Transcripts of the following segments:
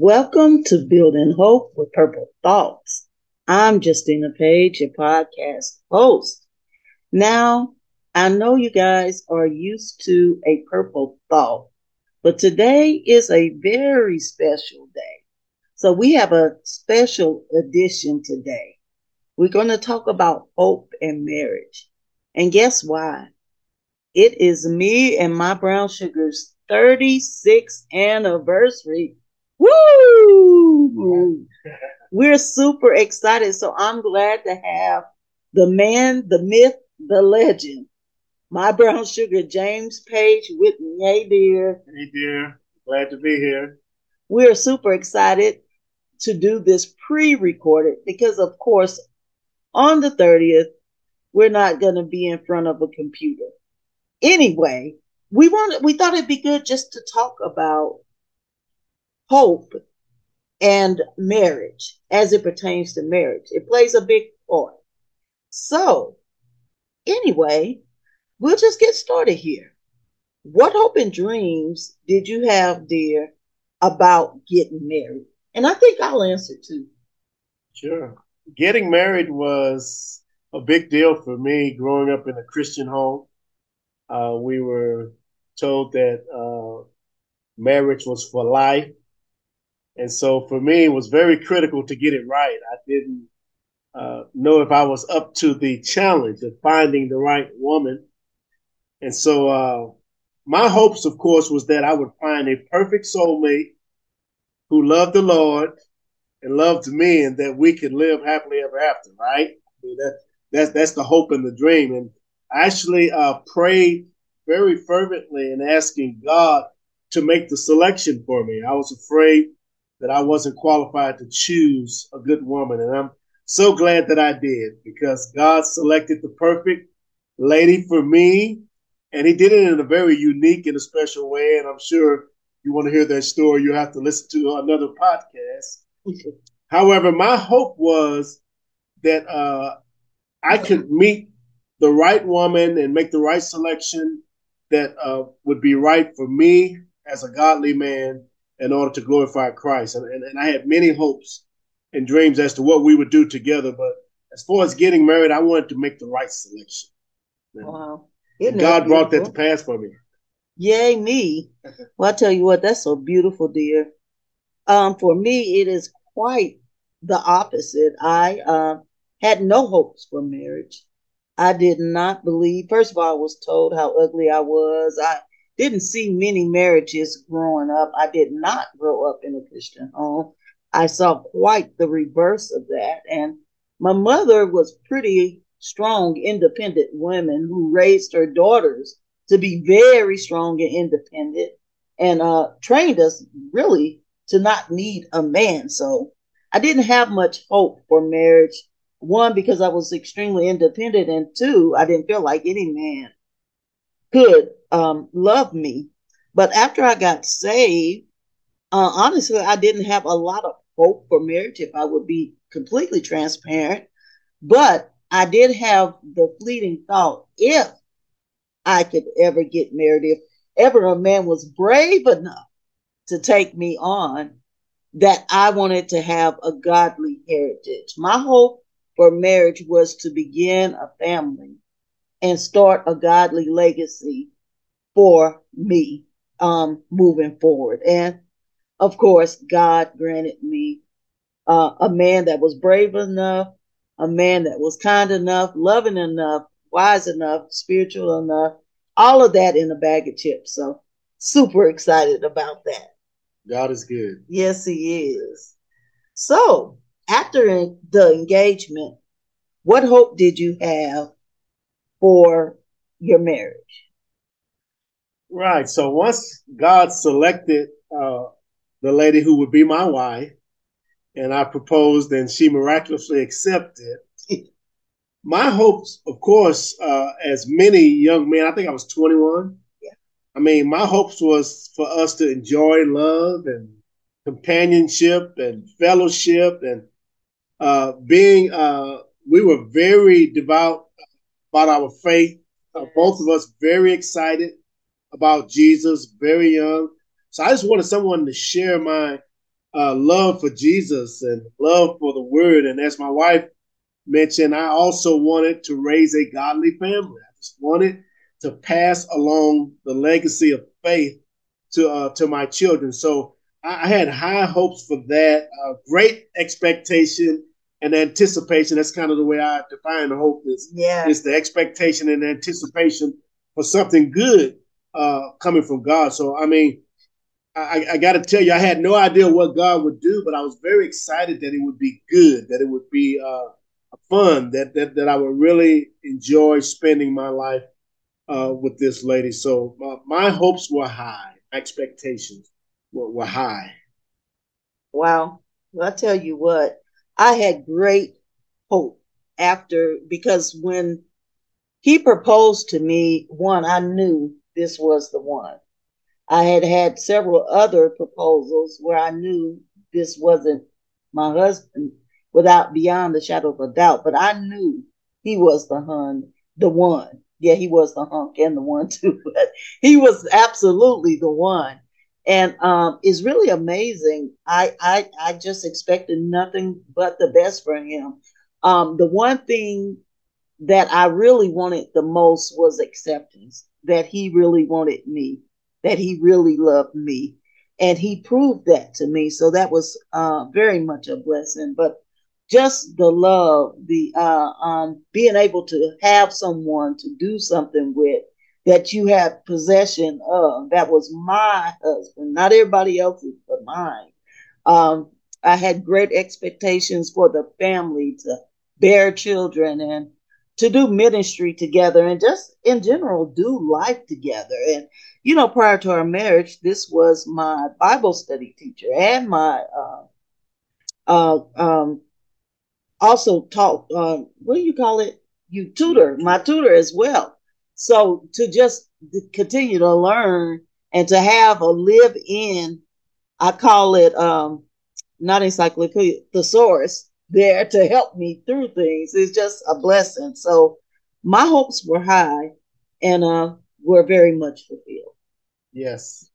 Welcome to Building Hope with Purple Thoughts. I'm Justina Page, your podcast host. Now, I know you guys are used to a purple thought, but today is a very special day. So we have a special edition today. We're going to talk about hope and marriage. And guess why? It is me and my brown sugar's 36th anniversary Woo! We're super excited. So I'm glad to have the man, the myth, the legend, my brown sugar, James Page, with me. Hey, dear. Hey, dear. Glad to be here. We're super excited to do this pre recorded because, of course, on the 30th, we're not going to be in front of a computer. Anyway, we wanted, we thought it'd be good just to talk about hope and marriage as it pertains to marriage. It plays a big part. So, anyway, we'll just get started here. What hope and dreams did you have, dear, about getting married? And I think I'll answer too. Sure. Getting married was a big deal for me growing up in a Christian home. Uh, we were told that uh, marriage was for life and so for me, it was very critical to get it right. I didn't uh, know if I was up to the challenge of finding the right woman. And so uh, my hopes, of course, was that I would find a perfect soulmate who loved the Lord and loved me, and that we could live happily ever after. Right? I mean, that, that's that's the hope and the dream. And I actually uh, prayed very fervently and asking God to make the selection for me. I was afraid that I wasn't qualified to choose a good woman. And I'm so glad that I did because God selected the perfect lady for me. And he did it in a very unique and a special way. And I'm sure you want to hear that story, you have to listen to another podcast. However, my hope was that uh, I could meet the right woman and make the right selection that uh, would be right for me as a godly man in order to glorify Christ. And, and, and I had many hopes and dreams as to what we would do together. But as far as getting married, I wanted to make the right selection. Wow. God brought that to pass for me. Yay, me. Well, I tell you what, that's so beautiful, dear. Um, for me, it is quite the opposite. I uh, had no hopes for marriage. I did not believe. First of all, I was told how ugly I was. I didn't see many marriages growing up. I did not grow up in a Christian home. I saw quite the reverse of that. And my mother was pretty strong, independent women who raised her daughters to be very strong and independent and uh, trained us really to not need a man. So I didn't have much hope for marriage. One, because I was extremely independent, and two, I didn't feel like any man could um, love me. But after I got saved, uh, honestly, I didn't have a lot of hope for marriage if I would be completely transparent. But I did have the fleeting thought if I could ever get married, if ever a man was brave enough to take me on, that I wanted to have a godly heritage. My hope for marriage was to begin a family and start a godly legacy for me um, moving forward. And of course, God granted me uh, a man that was brave enough, a man that was kind enough, loving enough, wise enough, spiritual enough, all of that in a bag of chips. So super excited about that. God is good. Yes, He is. So after the engagement, what hope did you have for your marriage? Right. So once God selected uh, the lady who would be my wife, and I proposed, and she miraculously accepted. My hopes, of course, uh, as many young men, I think I was 21. Yeah. I mean, my hopes was for us to enjoy love and companionship and fellowship and uh, being, uh, we were very devout about our faith. Uh, both of us very excited about Jesus, very young. So I just wanted someone to share my uh, love for Jesus and love for the Word. And as my wife mentioned, I also wanted to raise a godly family. I just wanted to pass along the legacy of faith to uh, to my children. So I, I had high hopes for that. Uh, great expectation and anticipation. That's kind of the way I define the hope. Is yeah, is the expectation and anticipation for something good uh, coming from God. So I mean, I, I got to tell you, I had no idea what God would do, but I was very excited that it would be good, that it would be uh, fun, that, that that I would really enjoy spending my life uh, with this lady. So my, my hopes were high, expectations were, were high. Wow. Well, I tell you what, I had great hope after because when he proposed to me, one, I knew this was the one. I had had several other proposals where I knew this wasn't my husband without beyond the shadow of a doubt, but I knew he was the hun, the one. Yeah, he was the hunk and the one too, but he was absolutely the one. And um, it's really amazing. I, I I just expected nothing but the best for him. Um, the one thing that I really wanted the most was acceptance. That he really wanted me that he really loved me. And he proved that to me. So that was uh, very much a blessing. But just the love, the uh, um, being able to have someone to do something with that you have possession of. That was my husband, not everybody else's, but mine. Um, I had great expectations for the family to bear children and to do ministry together and just in general do life together. And you know, prior to our marriage, this was my Bible study teacher and my uh, uh, um, also taught uh, what do you call it? You tutor, my tutor as well. So to just continue to learn and to have a live in, I call it um, not encyclopedia thesaurus there to help me through things is just a blessing. So my hopes were high and uh, were very much fulfilled. Yes.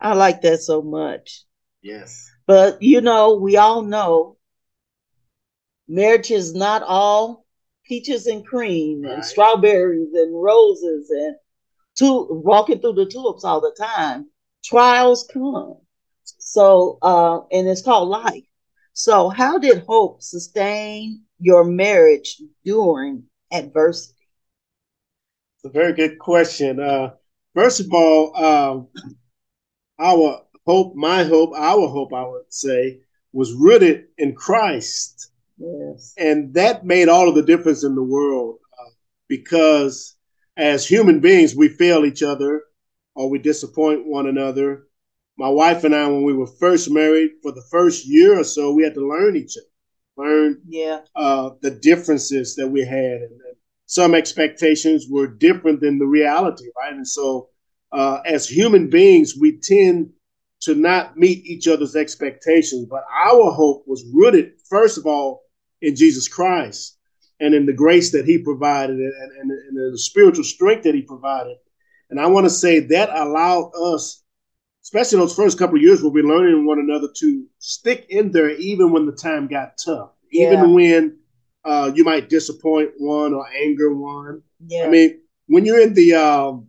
I like that so much. Yes. But you know, we all know marriage is not all peaches and cream right. and strawberries and roses and tu- walking through the tulips all the time. Trials come. So, uh, and it's called life. So, how did hope sustain your marriage during adversity? It's a very good question. Uh, first of all, um, our hope, my hope, our hope, I would say, was rooted in Christ. Yes. And that made all of the difference in the world uh, because as human beings, we fail each other or we disappoint one another my wife and I, when we were first married, for the first year or so, we had to learn each other, learn yeah. uh, the differences that we had. And, and, some expectations were different than the reality, right? And so, uh, as human beings, we tend to not meet each other's expectations. But our hope was rooted, first of all, in Jesus Christ and in the grace that He provided and, and, and the spiritual strength that He provided. And I want to say that allowed us especially those first couple of years, where we're learning one another to stick in there even when the time got tough, yeah. even when uh, you might disappoint one or anger one. Yeah. I mean, when you're in the um,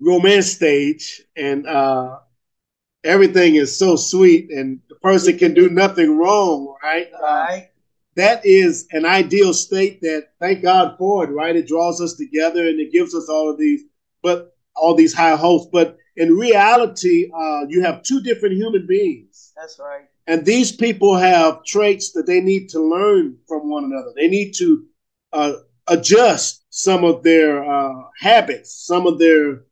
romance stage and uh, everything is so sweet and the person can do nothing wrong, right? Uh, right. That is an ideal state that thank God for it, right? It draws us together and it gives us all of these, but all these high hopes. But in reality, uh, you have two different human beings. That's right. And these people have traits that they need to learn from one another. They need to uh, adjust some of their uh, habits, some of their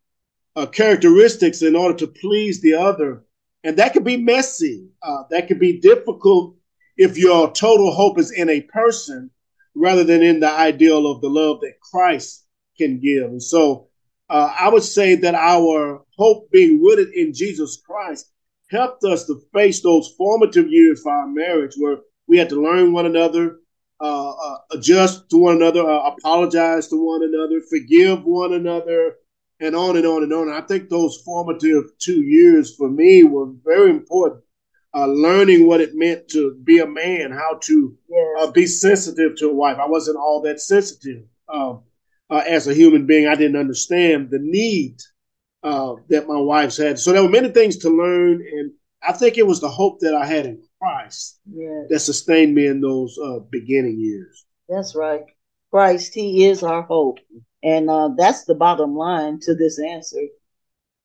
uh, characteristics in order to please the other. and that could be messy. Uh, that could be difficult if your total hope is in a person rather than in the ideal of the love that Christ can give. And so uh, I would say that our hope being rooted in Jesus Christ helped us to face those formative years for our marriage where we had to learn one another, uh, uh, adjust to one another, uh, apologize to one another, forgive one another, and on and on and on. And I think those formative two years for me were very important. Uh, learning what it meant to be a man, how to. Uh, be sensitive to a wife. I wasn't all that sensitive um, uh, as a human being. I didn't understand the need that my wife's had. So there were many things to learn, and I think it was the hope that I had in Christ yes. that sustained me in those uh, beginning years. That's right. Christ, He is our hope. And uh, that's the bottom line to this answer.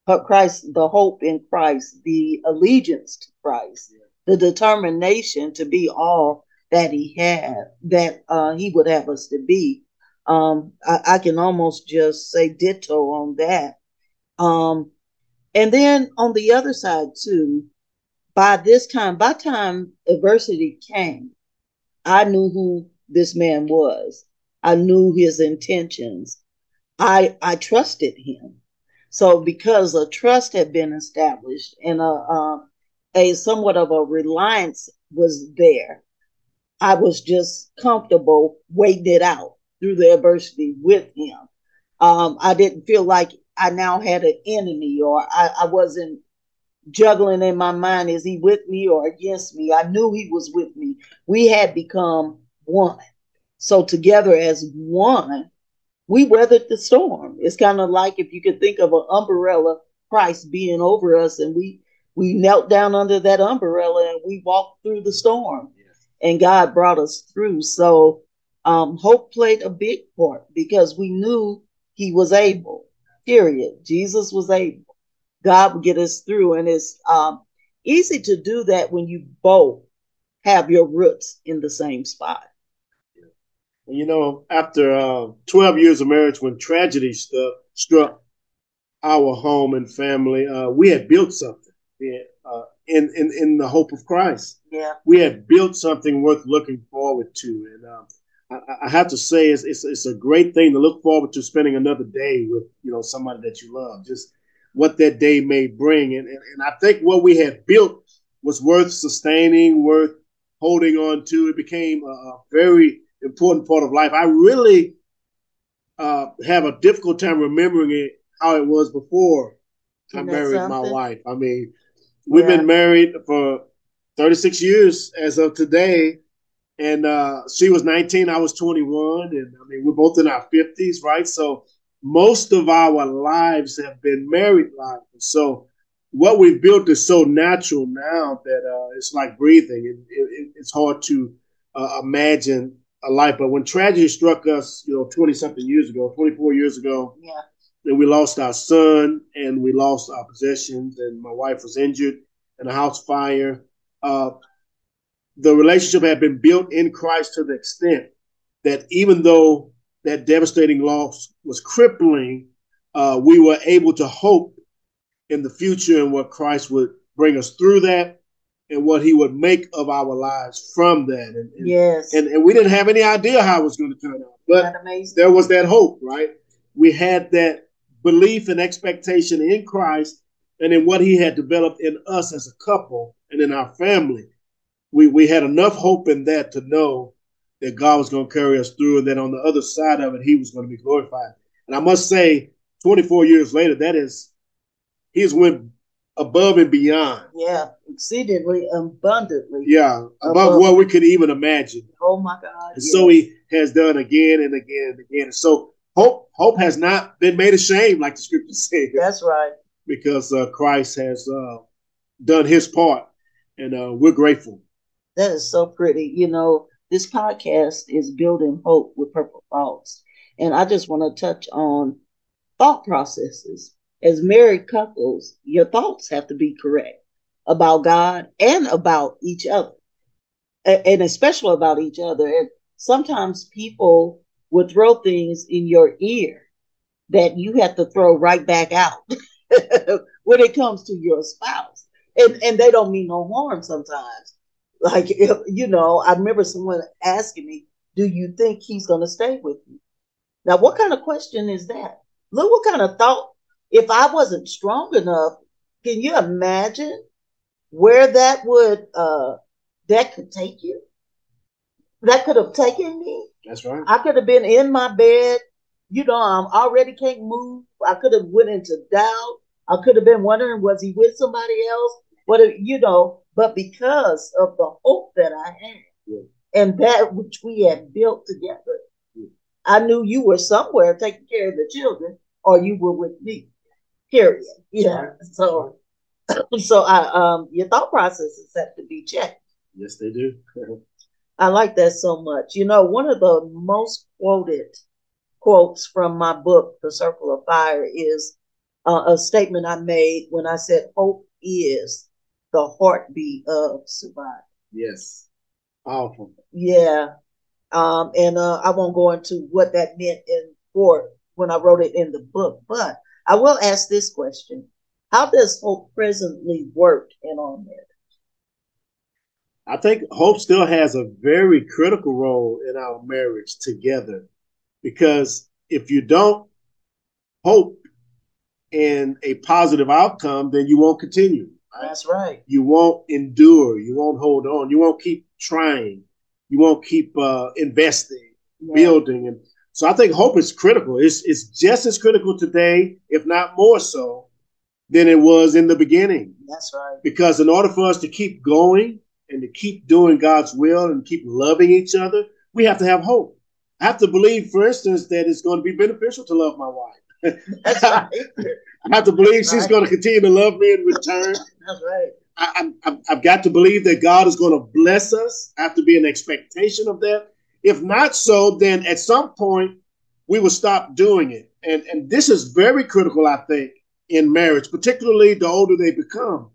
But Christ, the hope in Christ, the allegiance to Christ, the determination to be all that He had, that uh, He would have us to be. Um, I, I, can almost just say ditto on that. Um, and then on the other side too, by this time, by time adversity came, I knew who this man was. I knew his intentions. I I trusted him. So because a trust had been established and a uh, a somewhat of a reliance was there, I was just comfortable waiting it out through the adversity with him. Um, I didn't feel like I now had an enemy or I, I wasn't juggling in my mind is he with me or against me? I knew he was with me. We had become one. So together as one, we weathered the storm. It's kind of like if you could think of an umbrella, Christ being over us, and we we knelt down under that umbrella and we walked through the storm, yes. and God brought us through. So um, hope played a big part because we knew He was able. Period. Jesus was able. God would get us through. And it's um, easy to do that when you both have your roots in the same spot. You know, after uh, 12 years of marriage, when tragedy stuck, struck our home and family, uh, we had built something uh, in, in, in the hope of Christ. Yeah. We had built something worth looking forward to. And um, I, I, have to say, it's, it's, it's a great thing to look forward to spending another day with, you know, somebody that you love. Just what that day may bring. And, and, and I think what we had built was worth sustaining, worth holding on to. It became a, a very important part of life. I really uh, have a difficult time remembering it how it was before I married something? my wife. I mean, we've yeah. been married for 36 years as of today. And uh, she was 19, I was 21. And I mean, we're both in our 50s, right? So most of our lives have been married lives. So what we've built is so natural now that uh, it's like breathing. It, it, it's hard to uh, imagine a life. But when tragedy struck us, you know, 20 something years ago, 24 years ago, yeah. and we lost our son and we lost our possessions and my wife was injured in a house fire. Uh, the relationship had been built in Christ to the extent that even though that devastating loss was crippling, uh, we were able to hope in the future and what Christ would bring us through that and what he would make of our lives from that. And, and yes. And, and, we didn't have any idea how it was going to turn out. But there was that hope, right? We had that belief and expectation in Christ and in what he had developed in us as a couple and in our family. We, we had enough hope in that to know that God was going to carry us through, and that on the other side of it, He was going to be glorified. And I must say, 24 years later, that is, He's went above and beyond. Yeah, exceedingly abundantly. Yeah, above, above, what we could even imagine. Oh my God! And yes. so He has done again and again and again. And so hope, hope has not been made ashamed, like the Scripture says. That's right. Because uh, Christ has uh, done His part, and uh, we're grateful. That is so pretty. You know, this podcast is building hope with purple thoughts. And I just want to touch on thought processes. As married couples, your thoughts have to be correct about God and about each other, and especially about each other. And sometimes people would throw things in your ear that you have to throw right back out when it comes to your spouse. and and they don't mean no harm sometimes. Like you know, I remember someone asking me, "Do you think he's going to stay with you?" Now, what kind of question is that? Look, what kind of thought? If I wasn't strong enough, can you imagine where that would uh that could take you? That could have taken me. That's right. I could have been in my bed. You know, I'm already can't move. I could have went into doubt. I could have been wondering, was he with somebody else? What you know? But because of the hope that I had yeah. and that which we had built together, yeah. I knew you were somewhere taking care of the children, or you were with me. Period. Yeah. So, so I um, your thought processes have to be checked. Yes, they do. I like that so much. You know, one of the most quoted quotes from my book, The Circle of Fire, is uh, a statement I made when I said, Hope is the heartbeat of survival. Yes. Powerful. Yeah. Um, and uh, I won't go into what that meant in for when I wrote it in the book, but I will ask this question. How does hope presently work in our marriage? I think hope still has a very critical role in our marriage together because if you don't hope in a positive outcome, then you won't continue. Right? That's right. You won't endure. You won't hold on. You won't keep trying. You won't keep uh, investing, building, and so I think hope is critical. It's it's just as critical today, if not more so, than it was in the beginning. That's right. Because in order for us to keep going, and to keep doing God's will and keep loving each other, we have to have hope. I have to believe, for instance, that it's going to be beneficial to love my wife. That's right. I have to believe she's going to continue to love me in return. That's right. I, have got to believe that God is going to bless us. I have to be an expectation of that. If not so, then at some point we will stop doing it. And, and this is very critical, I think, in marriage, particularly the older they become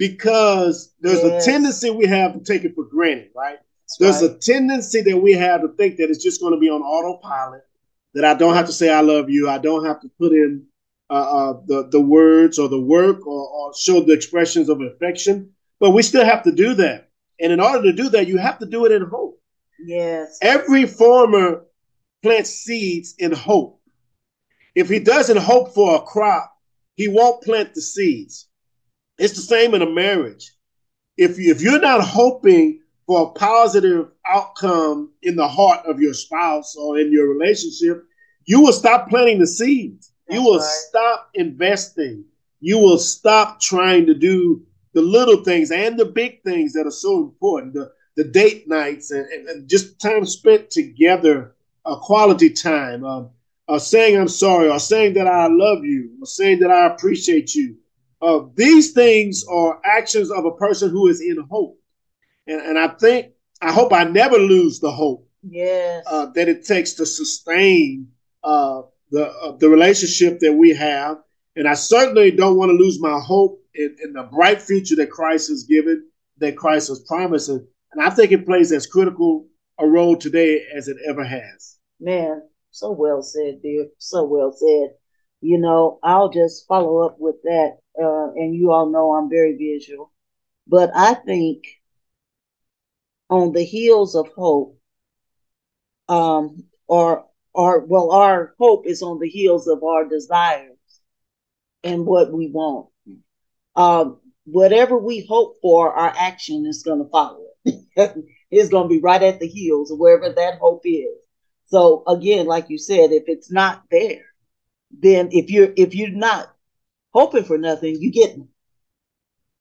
because there's yes. a tendency we have to take it for granted, right? That's there's right. a tendency that we have to think that it's just going to be on autopilot, that I don't have to say I love you, I don't have to put in uh, uh, the the words or the work or, or show the expressions of affection, but we still have to do that. And in order to do that, you have to do it in hope. Yes. Every farmer plants seeds in hope. If he doesn't hope for a crop, he won't plant the seeds. It's the same in a marriage. If you, if you're not hoping for a positive outcome in the heart of your spouse or in your relationship, you will stop planting the seeds. You will right. stop investing. You will stop trying to do the little things and the big things that are so important. The, the date nights and, and, and just time spent together, a quality time, uh, uh, saying I'm sorry, or saying that I love you, or saying that I appreciate you, uh, these things are actions of a person who is in hope. And, and I think, I hope I never lose the hope yes. uh, that it takes to sustain uh, the, uh, the relationship that we have. And I certainly don't want to lose my hope in, in, the bright future that Christ has given, that Christ has promised. And, and I think it plays as critical a role today as it ever has. Man, so well said, dear. So well said. You know, I'll just follow up with that uh, and you all know I'm very visual. But I think on the heels of hope, um, or our well, our hope is on the heels of our desires and what we want. Um, whatever we hope for, our action is going to follow. it's going to be right at the heels of wherever that hope is. So again, like you said, if it's not there, then if you're if you're not hoping for nothing, you get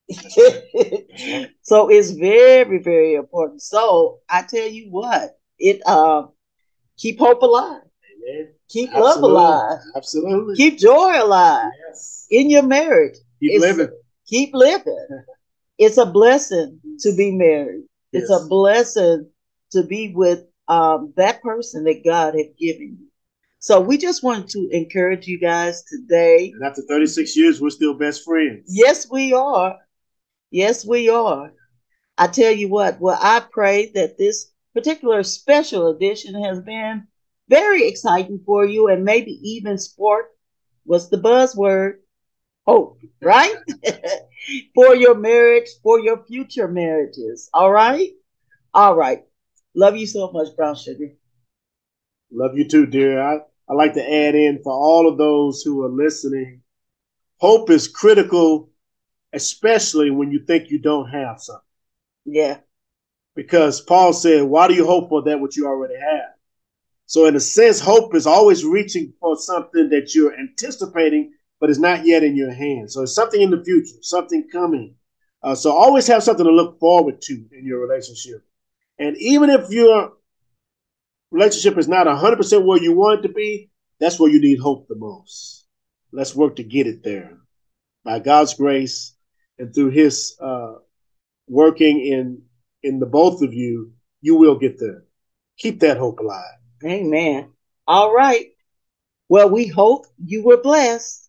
so it's very, very important. So I tell you what, it uh, keep hope alive. Amen. Keep Absolutely. love alive. Absolutely. Keep joy alive. Yes. In your marriage. Keep it's, living. Keep living. It's a blessing to be married. Yes. It's a blessing to be with um, that person that God has given you. So we just want to encourage you guys today. And after 36 years, we're still best friends. Yes, we are. Yes, we are. I tell you what, well, I pray that this particular special edition has been very exciting for you and maybe even sport was the buzzword hope, right? for your marriage, for your future marriages. All right? All right. Love you so much, Brown Sugar. Love you too, dear. I, I like to add in for all of those who are listening. Hope is critical, especially when you think you don't have something. Yeah. Because Paul said, Why do you hope for that which you already have? So, in a sense, hope is always reaching for something that you're anticipating, but it's not yet in your hands. So, it's something in the future, something coming. Uh, so, always have something to look forward to in your relationship. And even if your relationship is not 100% where you want it to be, that's where you need hope the most. Let's work to get it there. By God's grace and through His uh, working in in the both of you, you will get there. Keep that hope alive. Amen. All right. Well, we hope you were blessed.